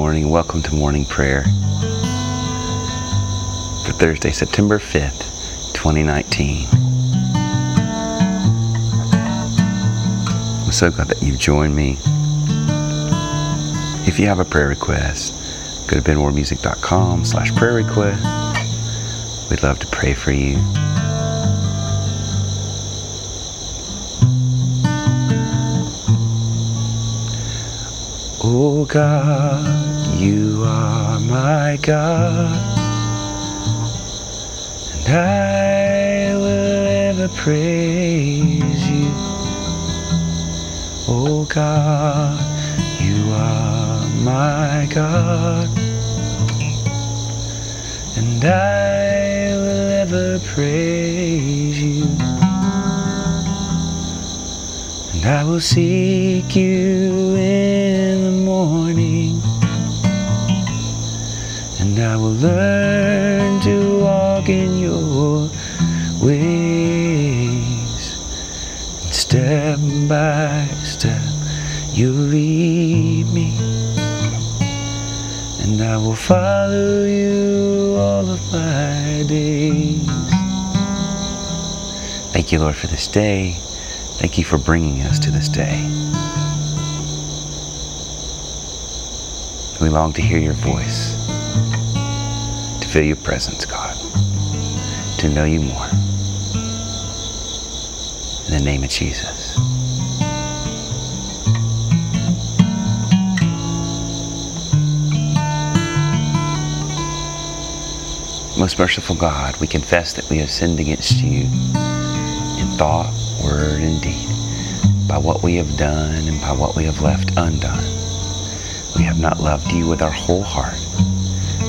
morning. Welcome to morning prayer for Thursday, September 5th, 2019. I'm so glad that you've joined me. If you have a prayer request, go to benmoremusic.com slash prayer request. We'd love to pray for you. Oh God, you are my God, and I will ever praise you. Oh God, you are my God, and I will ever praise you. And I will seek you in the morning, I will learn to walk in your ways. And step by step, you lead me, and I will follow you all of my days. Thank you, Lord, for this day. Thank you for bringing us to this day. We long to hear your voice, feel your presence, God, to know you more. In the name of Jesus. Most merciful God, we confess that we have sinned against you in thought, word, and deed, by what we have done and by what we have left undone. We have not loved you with our whole heart.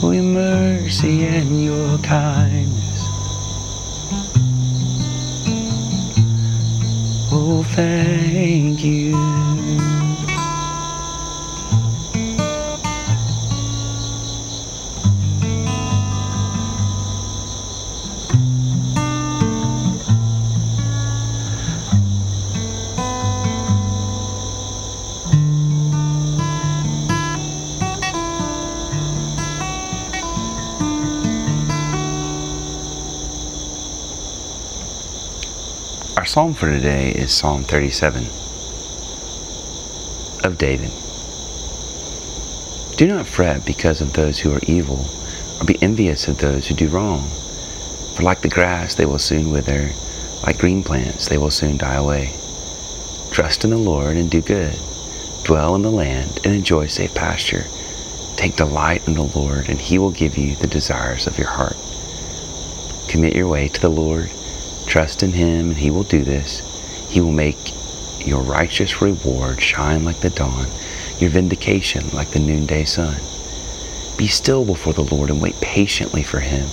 for your mercy and your kindness. Oh, thank you. Psalm for today is Psalm 37 of David. Do not fret because of those who are evil, or be envious of those who do wrong. For like the grass, they will soon wither, like green plants, they will soon die away. Trust in the Lord and do good. Dwell in the land and enjoy safe pasture. Take delight in the Lord, and he will give you the desires of your heart. Commit your way to the Lord. Trust in him, and he will do this. He will make your righteous reward shine like the dawn, your vindication like the noonday sun. Be still before the Lord and wait patiently for him.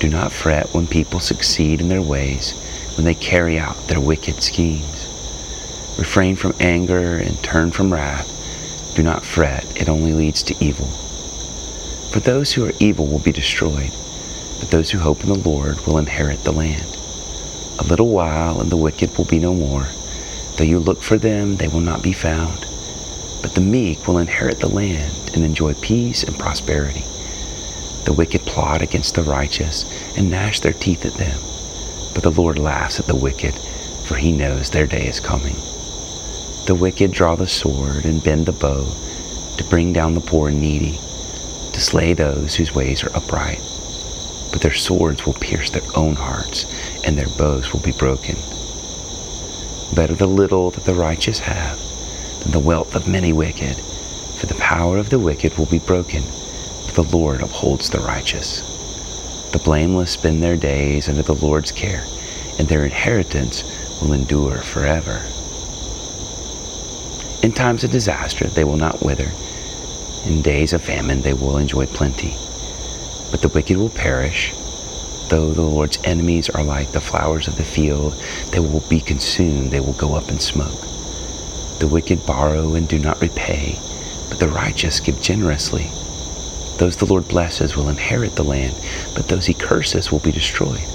Do not fret when people succeed in their ways, when they carry out their wicked schemes. Refrain from anger and turn from wrath. Do not fret, it only leads to evil. For those who are evil will be destroyed, but those who hope in the Lord will inherit the land. A little while, and the wicked will be no more. Though you look for them, they will not be found. But the meek will inherit the land and enjoy peace and prosperity. The wicked plot against the righteous and gnash their teeth at them. But the Lord laughs at the wicked, for he knows their day is coming. The wicked draw the sword and bend the bow to bring down the poor and needy, to slay those whose ways are upright but their swords will pierce their own hearts, and their bows will be broken. Better the little that the righteous have than the wealth of many wicked, for the power of the wicked will be broken, but the Lord upholds the righteous. The blameless spend their days under the Lord's care, and their inheritance will endure forever. In times of disaster, they will not wither. In days of famine, they will enjoy plenty. But the wicked will perish. Though the Lord's enemies are like the flowers of the field, they will be consumed, they will go up in smoke. The wicked borrow and do not repay, but the righteous give generously. Those the Lord blesses will inherit the land, but those he curses will be destroyed.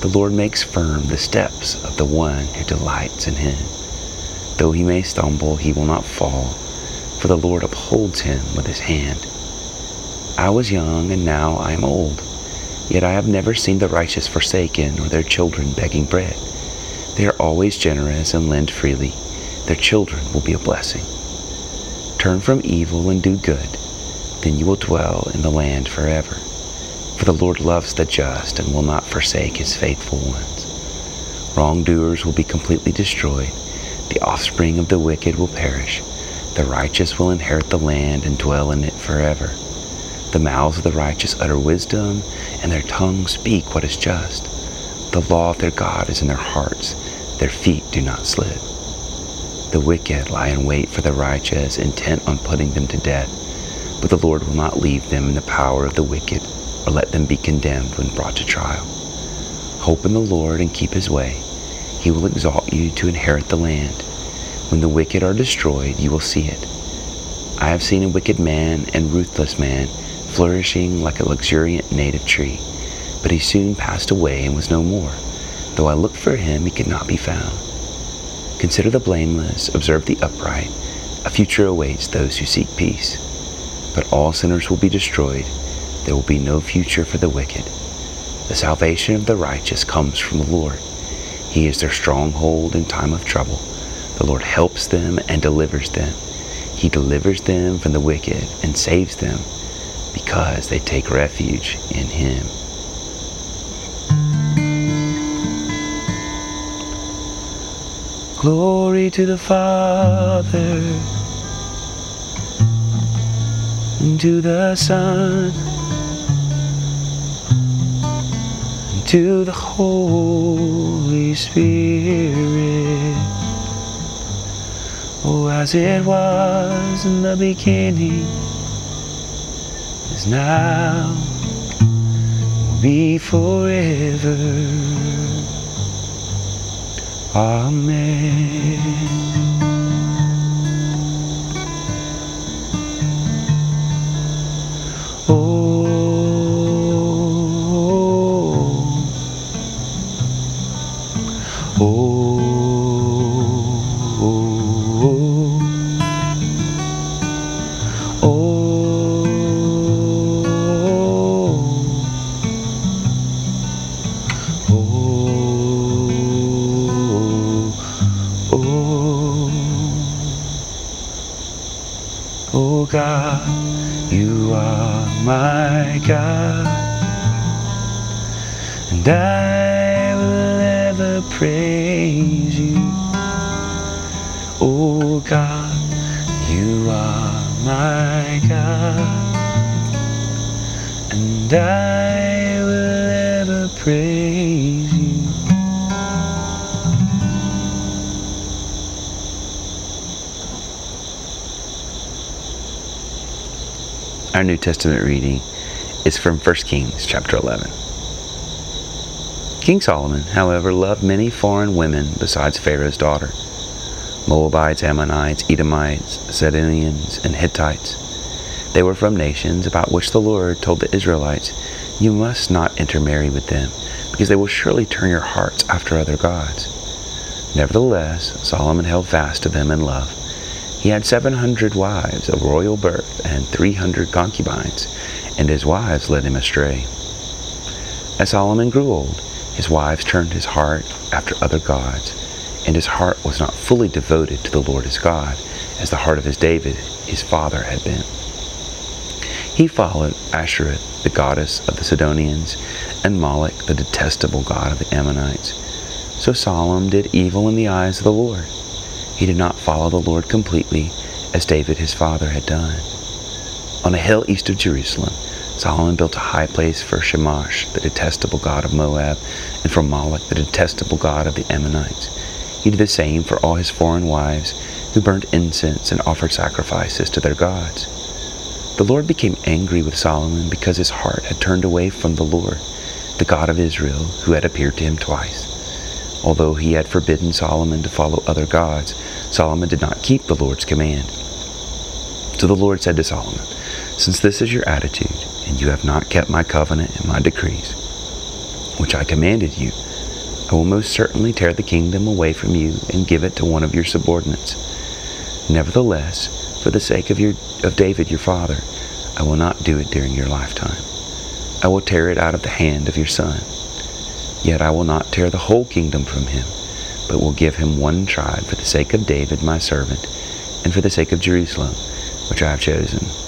The Lord makes firm the steps of the one who delights in him. Though he may stumble, he will not fall, for the Lord upholds him with his hand. I was young, and now I am old, yet I have never seen the righteous forsaken or their children begging bread. They are always generous and lend freely. Their children will be a blessing. Turn from evil and do good then you will dwell in the land forever. For the Lord loves the just and will not forsake his faithful ones. Wrongdoers will be completely destroyed. The offspring of the wicked will perish. The righteous will inherit the land and dwell in it forever. The mouths of the righteous utter wisdom, and their tongues speak what is just. The law of their God is in their hearts. Their feet do not slip. The wicked lie in wait for the righteous, intent on putting them to death. But the Lord will not leave them in the power of the wicked, or let them be condemned when brought to trial. Hope in the Lord and keep his way. He will exalt you to inherit the land. When the wicked are destroyed, you will see it. I have seen a wicked man and ruthless man flourishing like a luxuriant native tree, but he soon passed away and was no more. Though I looked for him, he could not be found. Consider the blameless, observe the upright. A future awaits those who seek peace but all sinners will be destroyed. There will be no future for the wicked. The salvation of the righteous comes from the Lord. He is their stronghold in time of trouble. The Lord helps them and delivers them. He delivers them from the wicked and saves them because they take refuge in Him. Glory to the Father and to the Son, and to the Holy Spirit. Oh, as it was in the beginning, now, will be forever. Amen. Our New Testament reading is from 1 Kings chapter 11. King Solomon, however, loved many foreign women besides Pharaoh's daughter Moabites, Ammonites, Edomites, Sidonians, and Hittites. They were from nations about which the Lord told the Israelites, You must not intermarry with them, because they will surely turn your hearts after other gods. Nevertheless, Solomon held fast to them in love he had 700 wives of royal birth and 300 concubines, and his wives led him astray. As Solomon grew old, his wives turned his heart after other gods, and his heart was not fully devoted to the Lord his God, as the heart of his David, his father, had been. He followed Ashtoreth, the goddess of the Sidonians, and Moloch, the detestable god of the Ammonites. So Solomon did evil in the eyes of the Lord. He did not follow the Lord completely as David his father had done. On a hill east of Jerusalem, Solomon built a high place for Chemosh, the detestable god of Moab, and for Moloch, the detestable god of the Ammonites. He did the same for all his foreign wives who burnt incense and offered sacrifices to their gods. The Lord became angry with Solomon because his heart had turned away from the Lord, the God of Israel, who had appeared to him twice. Although he had forbidden Solomon to follow other gods, Solomon did not keep the Lord's command. So the Lord said to Solomon, Since this is your attitude, and you have not kept my covenant and my decrees, which I commanded you, I will most certainly tear the kingdom away from you and give it to one of your subordinates. Nevertheless, for the sake of, your, of David your father, I will not do it during your lifetime. I will tear it out of the hand of your son. Yet I will not tear the whole kingdom from him, but will give him one tribe for the sake of David my servant, and for the sake of Jerusalem, which I have chosen.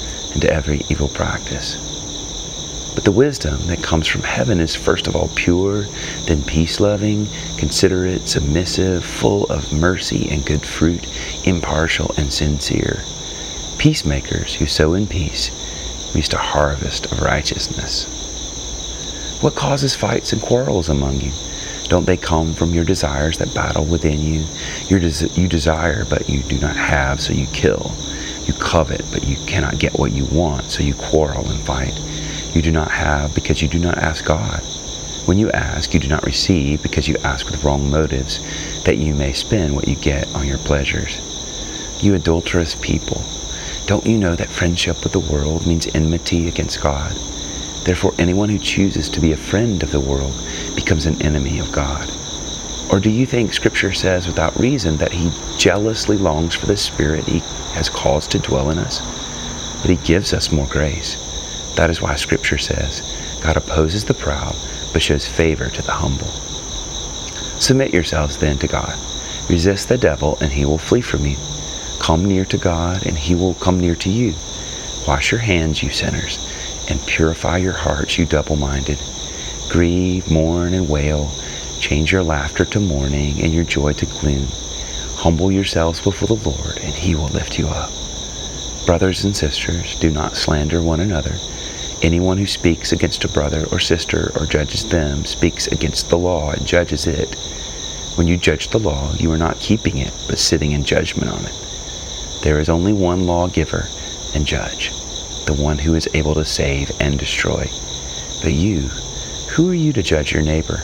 and every evil practice. But the wisdom that comes from heaven is first of all pure, then peace loving, considerate, submissive, full of mercy and good fruit, impartial and sincere. Peacemakers who sow in peace reach a harvest of righteousness. What causes fights and quarrels among you? Don't they come from your desires that battle within you? Des- you desire, but you do not have, so you kill. You covet, but you cannot get what you want, so you quarrel and fight. You do not have because you do not ask God. When you ask, you do not receive because you ask with wrong motives, that you may spend what you get on your pleasures. You adulterous people, don't you know that friendship with the world means enmity against God? Therefore, anyone who chooses to be a friend of the world becomes an enemy of God. Or do you think Scripture says without reason that He jealously longs for the Spirit He has caused to dwell in us? But He gives us more grace. That is why Scripture says, God opposes the proud, but shows favor to the humble. Submit yourselves then to God. Resist the devil, and he will flee from you. Come near to God, and he will come near to you. Wash your hands, you sinners, and purify your hearts, you double minded. Grieve, mourn, and wail. Change your laughter to mourning and your joy to gloom. Humble yourselves before the Lord, and he will lift you up. Brothers and sisters, do not slander one another. Anyone who speaks against a brother or sister or judges them speaks against the law and judges it. When you judge the law, you are not keeping it, but sitting in judgment on it. There is only one lawgiver and judge, the one who is able to save and destroy. But you, who are you to judge your neighbor?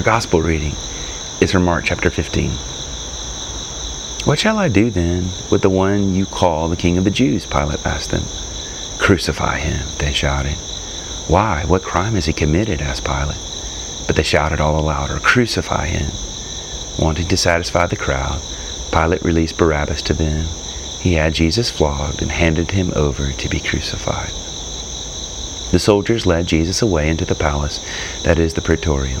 Our gospel reading is from Mark chapter 15. What shall I do then with the one you call the King of the Jews? Pilate asked them. Crucify him, they shouted. Why? What crime has he committed? asked Pilate. But they shouted all the louder, Crucify him. Wanting to satisfy the crowd, Pilate released Barabbas to them. He had Jesus flogged and handed him over to be crucified. The soldiers led Jesus away into the palace, that is, the praetorium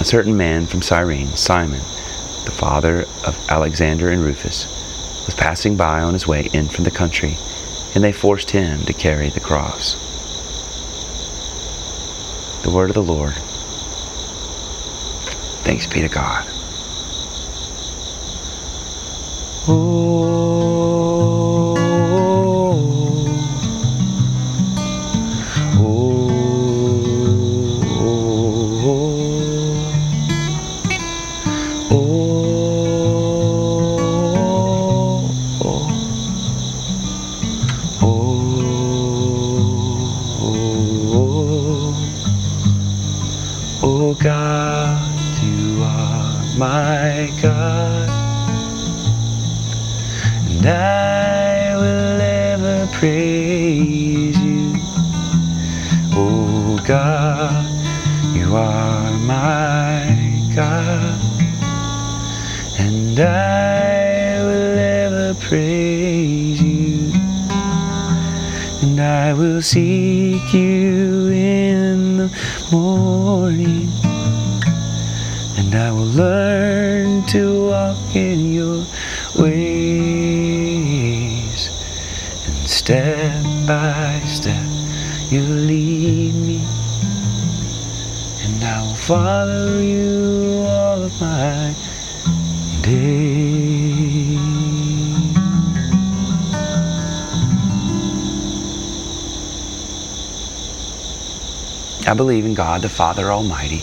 A certain man from Cyrene, Simon, the father of Alexander and Rufus, was passing by on his way in from the country, and they forced him to carry the cross. The word of the Lord. Thanks be to God. praise and I will learn to walk in your ways. And Step by step, you lead me, and I will follow you all of my days. I believe in God the Father Almighty,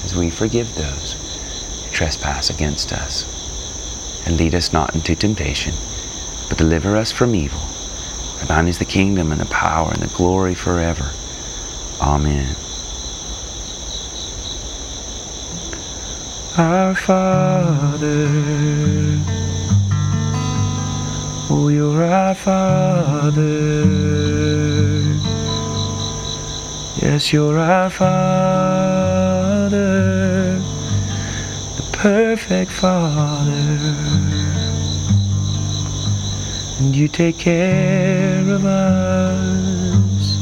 as we forgive those who trespass against us and lead us not into temptation, but deliver us from evil. For thine is the kingdom and the power and the glory forever. Amen. Our Father, oh, you're our Father. Yes, you're our Father, perfect Father. And you take care of us.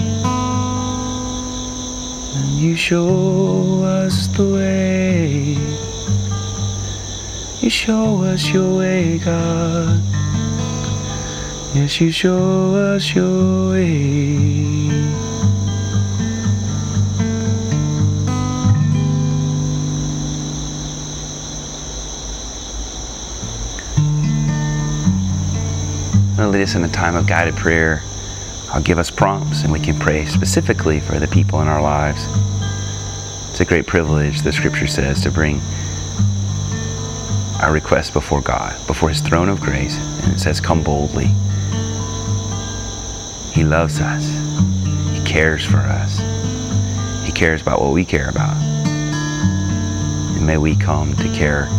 And you show us the way. You show us your way God. Yes you show us your way us in a time of guided prayer. I'll give us prompts and we can pray specifically for the people in our lives. It's a great privilege, the scripture says, to bring our requests before God, before His throne of grace. And it says, Come boldly. He loves us, He cares for us, He cares about what we care about. And may we come to care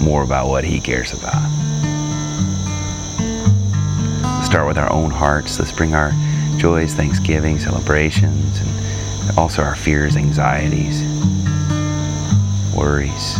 more about what He cares about start with our own hearts. Let's bring our joys, thanksgiving, celebrations, and also our fears, anxieties, worries.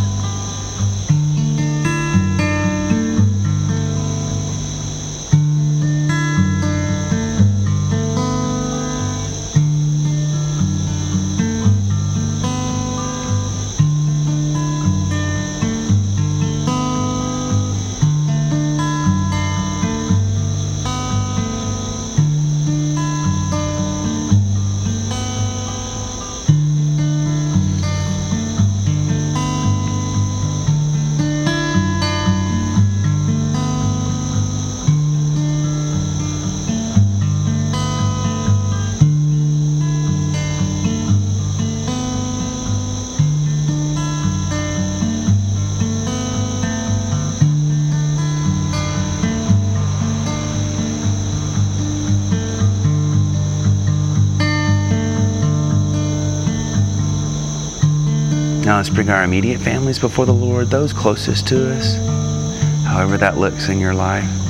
Let's bring our immediate families before the Lord, those closest to us, however that looks in your life.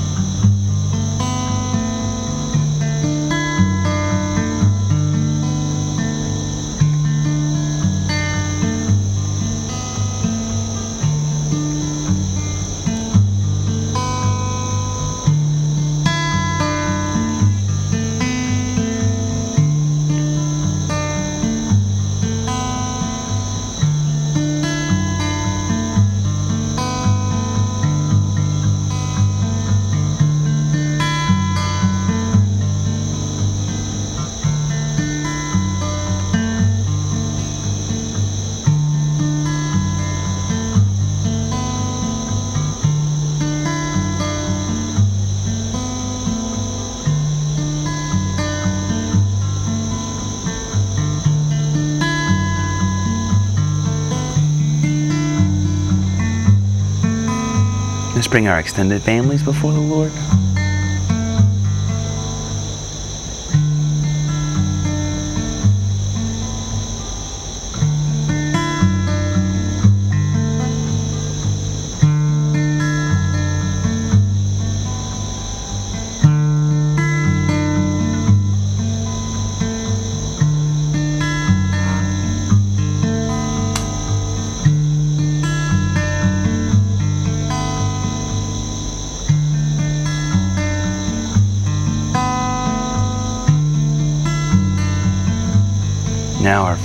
Bring our extended families before the Lord.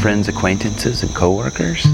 Friends, acquaintances, and coworkers.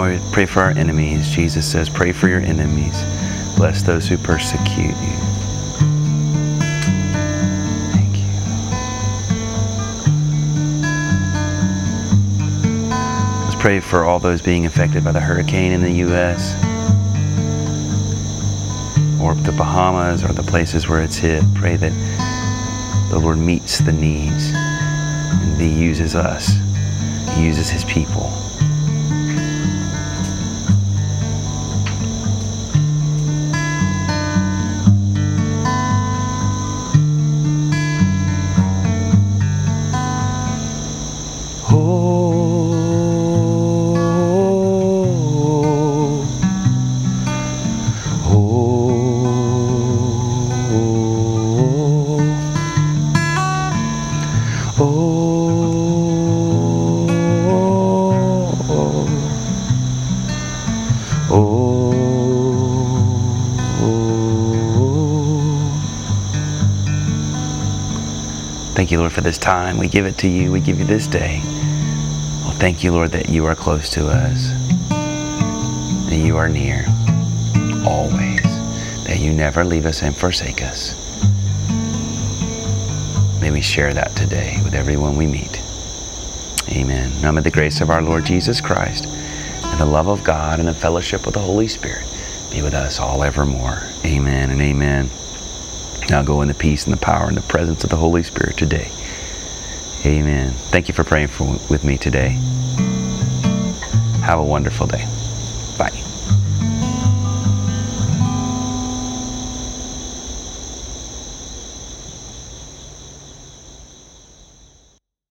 Now we pray for our enemies. Jesus says, Pray for your enemies. Bless those who persecute you. Thank you. Let's pray for all those being affected by the hurricane in the U.S. or the Bahamas or the places where it's hit. Pray that the Lord meets the needs and He uses us, He uses His people. Thank you, Lord, for this time. We give it to you. We give you this day. Well, thank you, Lord, that you are close to us, that you are near always, that you never leave us and forsake us. May we share that today with everyone we meet. Amen. Now may the grace of our Lord Jesus Christ and the love of God and the fellowship of the Holy Spirit be with us all evermore. Amen and amen. Now go in the peace and the power and the presence of the Holy Spirit today. Amen. Thank you for praying for, with me today. Have a wonderful day. Bye.